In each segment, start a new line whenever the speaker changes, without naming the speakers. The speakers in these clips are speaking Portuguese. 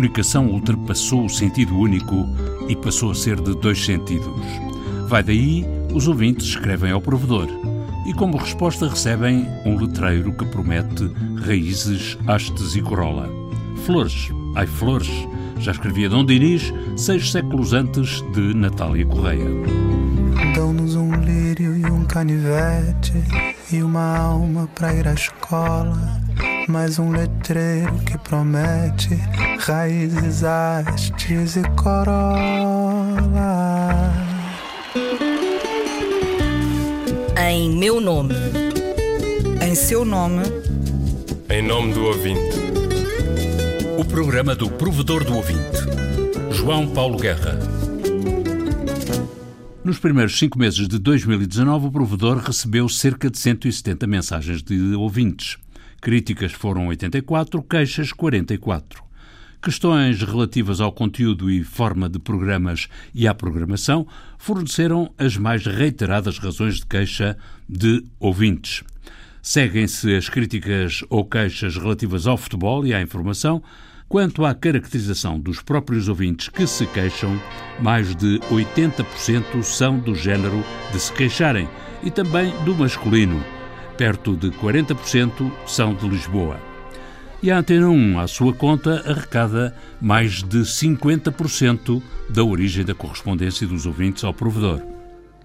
comunicação ultrapassou o sentido único e passou a ser de dois sentidos. Vai daí, os ouvintes escrevem ao provedor e, como resposta, recebem um letreiro que promete raízes, hastes e corola. Flores, ai flores, já escrevia Dom Dinis seis séculos antes de Natália Correia.
Dão-nos um lírio e um canivete e uma alma para ir à escola. Mais um letreiro que promete raízes, hastes e corola.
Em meu nome.
Em seu nome.
Em nome do ouvinte.
O programa do provedor do ouvinte. João Paulo Guerra. Nos primeiros cinco meses de 2019, o provedor recebeu cerca de 170 mensagens de ouvintes. Críticas foram 84, queixas 44. Questões relativas ao conteúdo e forma de programas e à programação forneceram as mais reiteradas razões de queixa de ouvintes. Seguem-se as críticas ou queixas relativas ao futebol e à informação. Quanto à caracterização dos próprios ouvintes que se queixam, mais de 80% são do género de se queixarem e também do masculino. Perto de 40% são de Lisboa e a Antena 1, à sua conta, arrecada mais de 50% da origem da correspondência dos ouvintes ao provedor.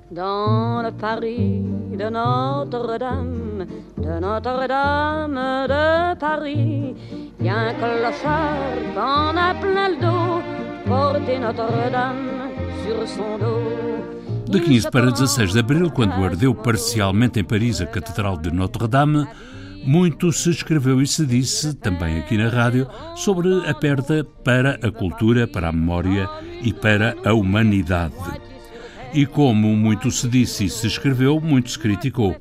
Dans le Paris de Notre-Dame, de Notre-Dame de Paris, y a un clochard a plein le dos, Notre-Dame sur son dos. De 15 para 16 de abril, quando ardeu parcialmente em Paris a Catedral de Notre-Dame, muito se escreveu e se disse, também aqui na rádio, sobre a perda para a cultura, para a memória e para a humanidade. E como muito se disse e se escreveu, muito se criticou.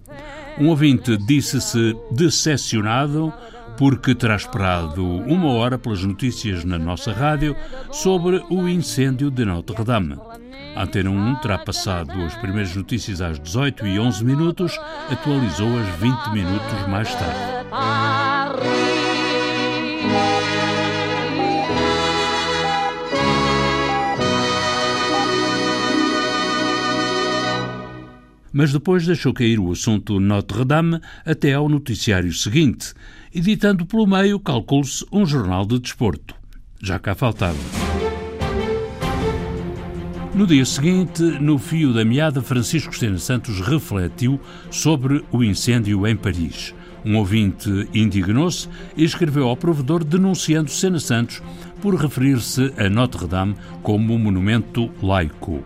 Um ouvinte disse-se decepcionado porque terá esperado uma hora pelas notícias na nossa rádio sobre o incêndio de Notre-Dame. Antena 1 terá passado as primeiras notícias às 18 e 11 minutos, atualizou-as 20 minutos mais tarde. Mas depois deixou cair o assunto Notre-Dame até ao noticiário seguinte, editando pelo meio, calcule-se, um jornal de desporto. Já cá faltava. No dia seguinte, no fio da meada, Francisco Sena Santos refletiu sobre o incêndio em Paris. Um ouvinte indignou-se e escreveu ao provedor denunciando Sena Santos por referir-se a Notre-Dame como um monumento laico.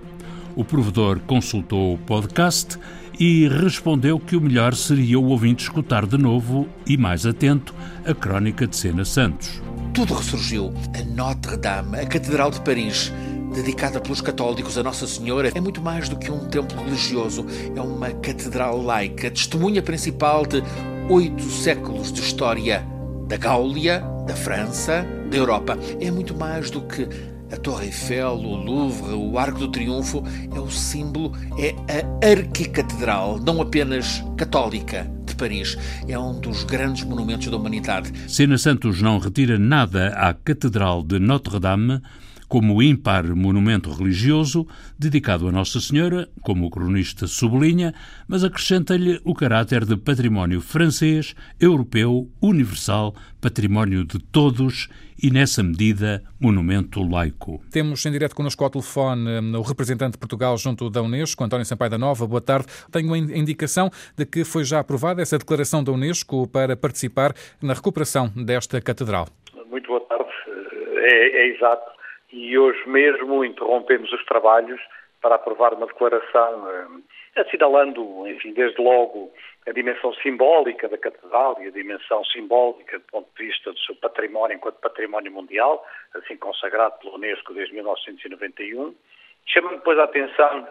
O provedor consultou o podcast e respondeu que o melhor seria o ouvinte escutar de novo e mais atento a crónica de Sena Santos.
Tudo ressurgiu. A Notre-Dame, a Catedral de Paris, dedicada pelos católicos a Nossa Senhora, é muito mais do que um templo religioso. É uma catedral laica, testemunha principal de oito séculos de história da Gáulia, da França, da Europa. É muito mais do que a Torre Eiffel, o Louvre, o Arco do Triunfo é o símbolo, é a arquicatedral, não apenas católica, de Paris. É um dos grandes monumentos da humanidade.
Sena Santos não retira nada à Catedral de Notre-Dame como ímpar monumento religioso dedicado a Nossa Senhora, como o cronista sublinha, mas acrescenta-lhe o caráter de património francês, europeu, universal, património de todos e, nessa medida, monumento laico.
Temos em direto connosco ao telefone hum, o representante de Portugal junto da Unesco, António Sampaio da Nova. Boa tarde. Tenho a indicação de que foi já aprovada essa declaração da Unesco para participar na recuperação desta catedral.
Muito boa tarde. É, é exato e hoje mesmo interrompemos os trabalhos para aprovar uma declaração eh, assinalando, enfim, desde logo a dimensão simbólica da Catedral e a dimensão simbólica do ponto de vista do seu património enquanto património mundial, assim consagrado pela Unesco desde 1991, chamando depois a atenção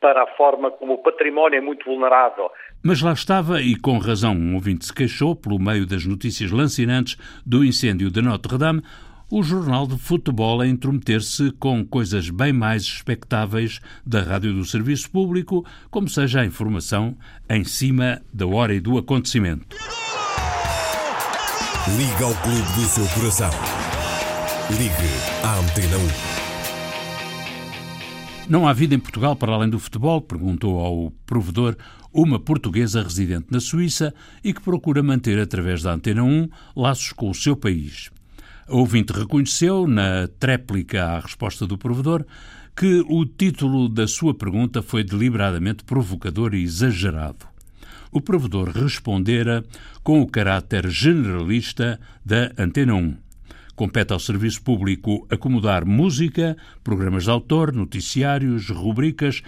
para a forma como o património é muito vulnerável.
Mas lá estava, e com razão um ouvinte se queixou, pelo meio das notícias lancinantes do incêndio de Notre-Dame, o jornal de futebol a intrometer-se com coisas bem mais expectáveis da rádio do serviço público, como seja a informação em cima da hora e do acontecimento.
Liga ao clube do seu coração. Ligue à Antena 1.
Não há vida em Portugal para além do futebol? Perguntou ao provedor uma portuguesa residente na Suíça e que procura manter, através da Antena 1, laços com o seu país. A ouvinte reconheceu, na tréplica à resposta do provedor, que o título da sua pergunta foi deliberadamente provocador e exagerado. O provedor respondera com o caráter generalista da Antena 1. Compete ao Serviço Público acomodar música, programas de autor, noticiários, rubricas,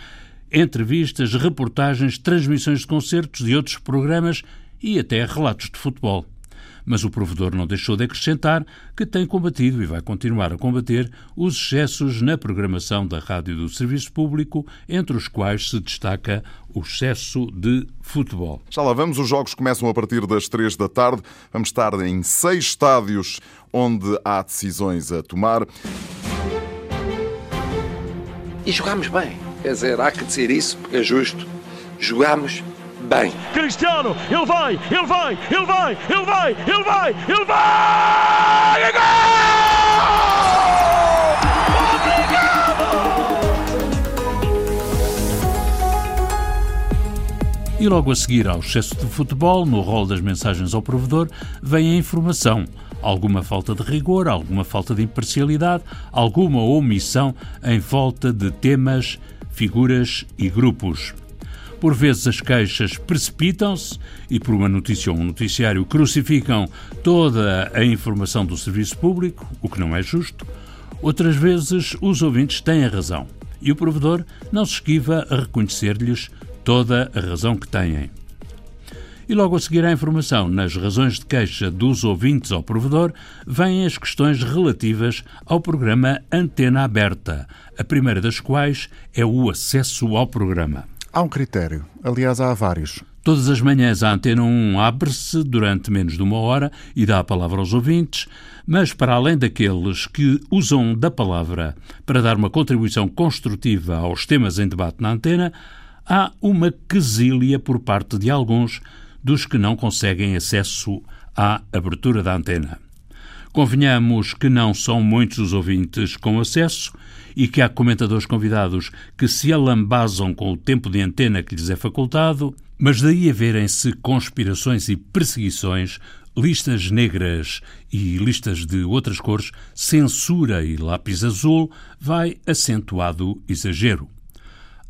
entrevistas, reportagens, transmissões de concertos e outros programas e até relatos de futebol mas o provedor não deixou de acrescentar que tem combatido e vai continuar a combater os excessos na programação da rádio do Serviço Público, entre os quais se destaca o excesso de futebol.
Já lá vamos, os jogos começam a partir das três da tarde. Vamos estar em seis estádios onde há decisões a tomar.
E jogámos bem. Quer dizer, há que dizer isso, porque é justo. Jogámos bem.
Cristiano, ele vai, ele vai, ele vai, ele vai, ele vai, ele vai! É
E logo a seguir ao excesso de futebol, no rol das mensagens ao provedor, vem a informação. Alguma falta de rigor, alguma falta de imparcialidade, alguma omissão em volta de temas, figuras e grupos. Por vezes as queixas precipitam-se e, por uma notícia ou um noticiário, crucificam toda a informação do serviço público, o que não é justo. Outras vezes os ouvintes têm a razão e o provedor não se esquiva a reconhecer-lhes toda a razão que têm. E logo a seguir à informação, nas razões de queixa dos ouvintes ao provedor, vêm as questões relativas ao programa Antena Aberta, a primeira das quais é o acesso ao programa.
Há um critério, aliás, há vários.
Todas as manhãs a Antena 1 abre-se durante menos de uma hora e dá a palavra aos ouvintes, mas para além daqueles que usam da palavra para dar uma contribuição construtiva aos temas em debate na antena, há uma quesília por parte de alguns dos que não conseguem acesso à abertura da antena. Convenhamos que não são muitos os ouvintes com acesso e que há comentadores convidados que se alambazam com o tempo de antena que lhes é facultado, mas daí a verem-se conspirações e perseguições, listas negras e listas de outras cores, censura e lápis azul, vai acentuado exagero.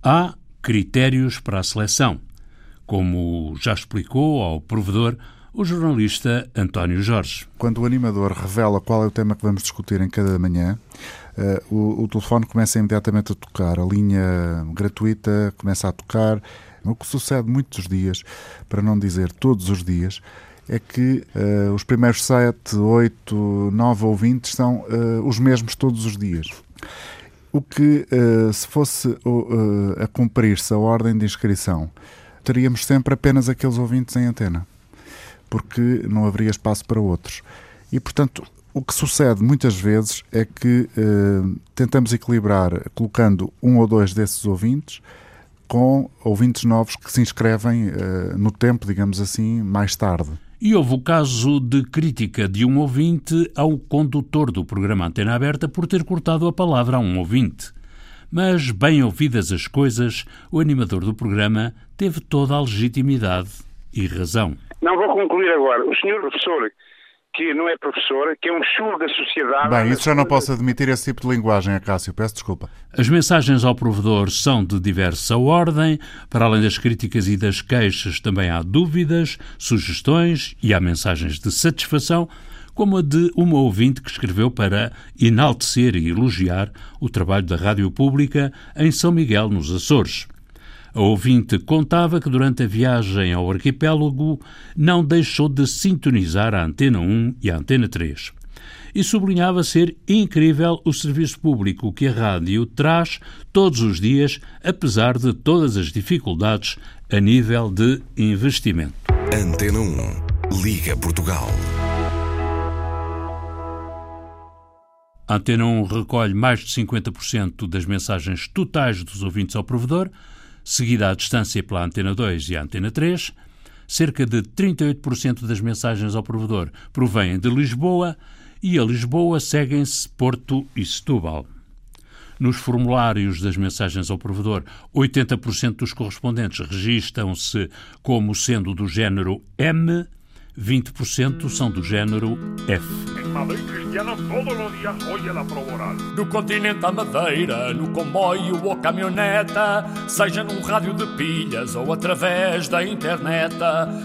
Há critérios para a seleção, como já explicou ao provedor o jornalista António Jorge.
Quando o animador revela qual é o tema que vamos discutir em cada manhã, uh, o, o, telefone começa imediatamente a tocar, a linha gratuita começa a tocar. O que sucede muitos dias, para não dizer todos os dias, é que uh, os primeiros sete, oito, nove ouvintes são uh, os mesmos todos os dias. O que, se fosse a cumprir-se a ordem de inscrição, teríamos sempre apenas aqueles ouvintes em antena porque não haveria espaço para outros. E, portanto, o que sucede muitas vezes é que eh, tentamos equilibrar colocando um ou dois desses ouvintes com ouvintes novos que se inscrevem eh, no tempo, digamos assim, mais tarde.
E houve o caso de crítica de um ouvinte ao condutor do programa Antena Aberta por ter cortado a palavra a um ouvinte. Mas, bem ouvidas as coisas, o animador do programa teve toda a legitimidade e razão.
Não vou concluir agora. O senhor professor, que não é professor, que é um chulo da sociedade.
Bem, isso já não posso admitir esse tipo de linguagem, Acácio. Peço desculpa.
As mensagens ao provedor são de diversa ordem. Para além das críticas e das queixas, também há dúvidas, sugestões e há mensagens de satisfação, como a de uma ouvinte que escreveu para enaltecer e elogiar o trabalho da Rádio Pública em São Miguel, nos Açores. A ouvinte contava que durante a viagem ao arquipélago não deixou de sintonizar a Antena 1 e a Antena 3. E sublinhava ser incrível o serviço público que a rádio traz todos os dias, apesar de todas as dificuldades a nível de investimento.
Antena 1 Liga Portugal.
A Antena 1 recolhe mais de 50% das mensagens totais dos ouvintes ao provedor, seguida à distância pela Antena 2 e Antena 3. Cerca de 38% das mensagens ao provedor provêm de Lisboa e a Lisboa seguem-se Porto e Setúbal. Nos formulários das mensagens ao provedor, 80% dos correspondentes registram-se como sendo do género M, 20% são do género F.
Do continente à Madeira, no comboio ou caminhoneta, seja num rádio de pilhas ou através da internet,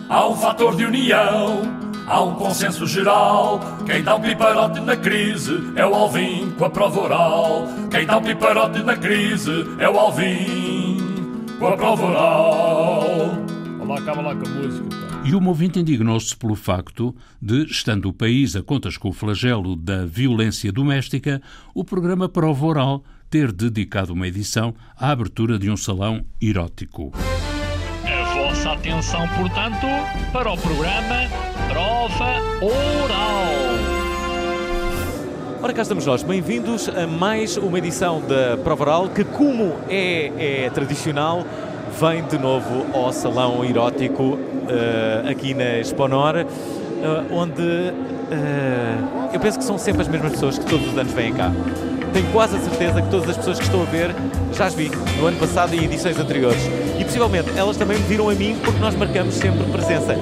há um fator de união, há um consenso geral. Quem dá o um piparote na crise é o Alvin com a prova oral. Quem dá o um piparote na crise é o Alvin com a prova oral.
Olá, acaba lá com a música. E o ouvinte indignou-se pelo facto de, estando o país a contas com o flagelo da violência doméstica, o programa Prova Oral ter dedicado uma edição à abertura de um salão erótico.
A vossa atenção, portanto, para o programa Prova Oral.
Ora, cá estamos nós. Bem-vindos a mais uma edição da Prova Oral, que, como é, é tradicional, vem de novo ao Salão Erótico aqui na Exponor, uh, onde uh, eu penso que são sempre as mesmas pessoas que todos os anos vêm cá. Tenho quase a certeza que todas as pessoas que estão a ver já as vi no ano passado e em edições anteriores. E possivelmente elas também me viram a mim porque nós marcamos sempre presença.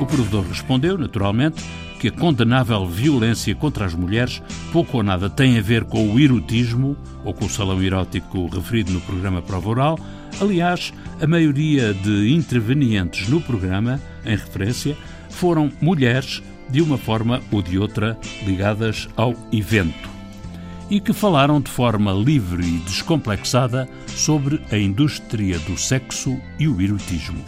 O provedor respondeu, naturalmente, que a condenável violência contra as mulheres pouco ou nada tem a ver com o erotismo ou com o salão erótico referido no programa Prova Oral. Aliás, a maioria de intervenientes no programa, em referência, foram mulheres de uma forma ou de outra ligadas ao evento e que falaram de forma livre e descomplexada sobre a indústria do sexo e o erotismo.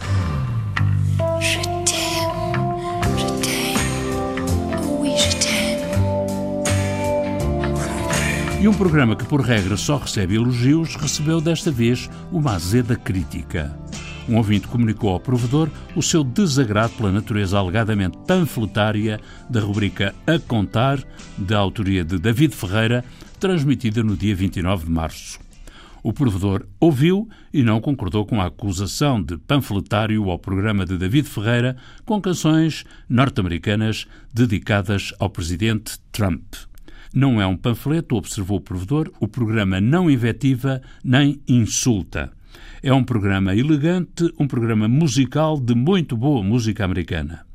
E um programa que, por regra, só recebe elogios, recebeu desta vez uma azeda crítica. Um ouvinte comunicou ao provedor o seu desagrado pela natureza alegadamente panfletária da rubrica A Contar, da autoria de David Ferreira, transmitida no dia 29 de março. O provedor ouviu e não concordou com a acusação de panfletário ao programa de David Ferreira com canções norte-americanas dedicadas ao presidente Trump. Não é um panfleto, observou o provedor, o programa não invetiva nem insulta. É um programa elegante, um programa musical de muito boa música americana.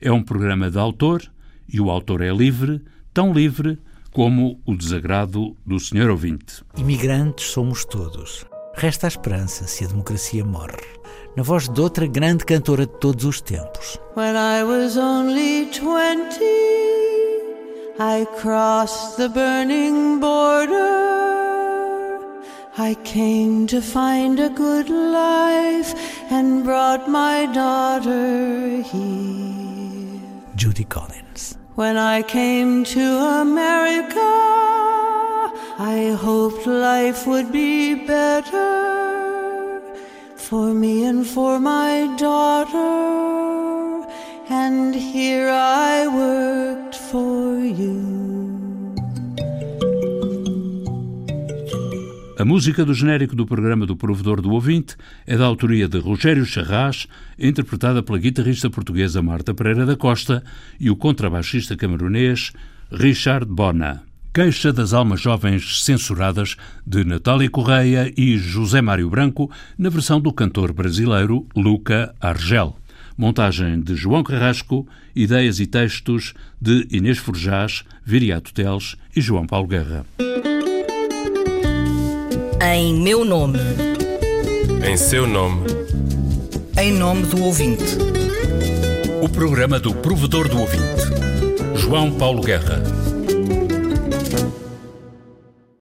É um programa de autor e o autor é livre, tão livre como o desagrado do senhor ouvinte.
Imigrantes somos todos. Resta a esperança se a democracia morre. Na voz de outra grande cantora de todos os tempos. When I was only 20 I crossed the burning border. I came to find a good life and brought my daughter here. Judy Collins. When I came to America, I hoped life would be better for me and for my daughter. And here I
música do genérico do programa do Provedor do Ouvinte é da autoria de Rogério Charras, interpretada pela guitarrista portuguesa Marta Pereira da Costa e o contrabaixista camerunês Richard Bona. Queixa das Almas Jovens Censuradas, de Natália Correia e José Mário Branco, na versão do cantor brasileiro Luca Argel. Montagem de João Carrasco, ideias e textos de Inês Forjás, Viriato Teles e João Paulo Guerra.
Em meu nome.
Em seu nome.
Em nome do ouvinte.
O programa do provedor do ouvinte. João Paulo Guerra.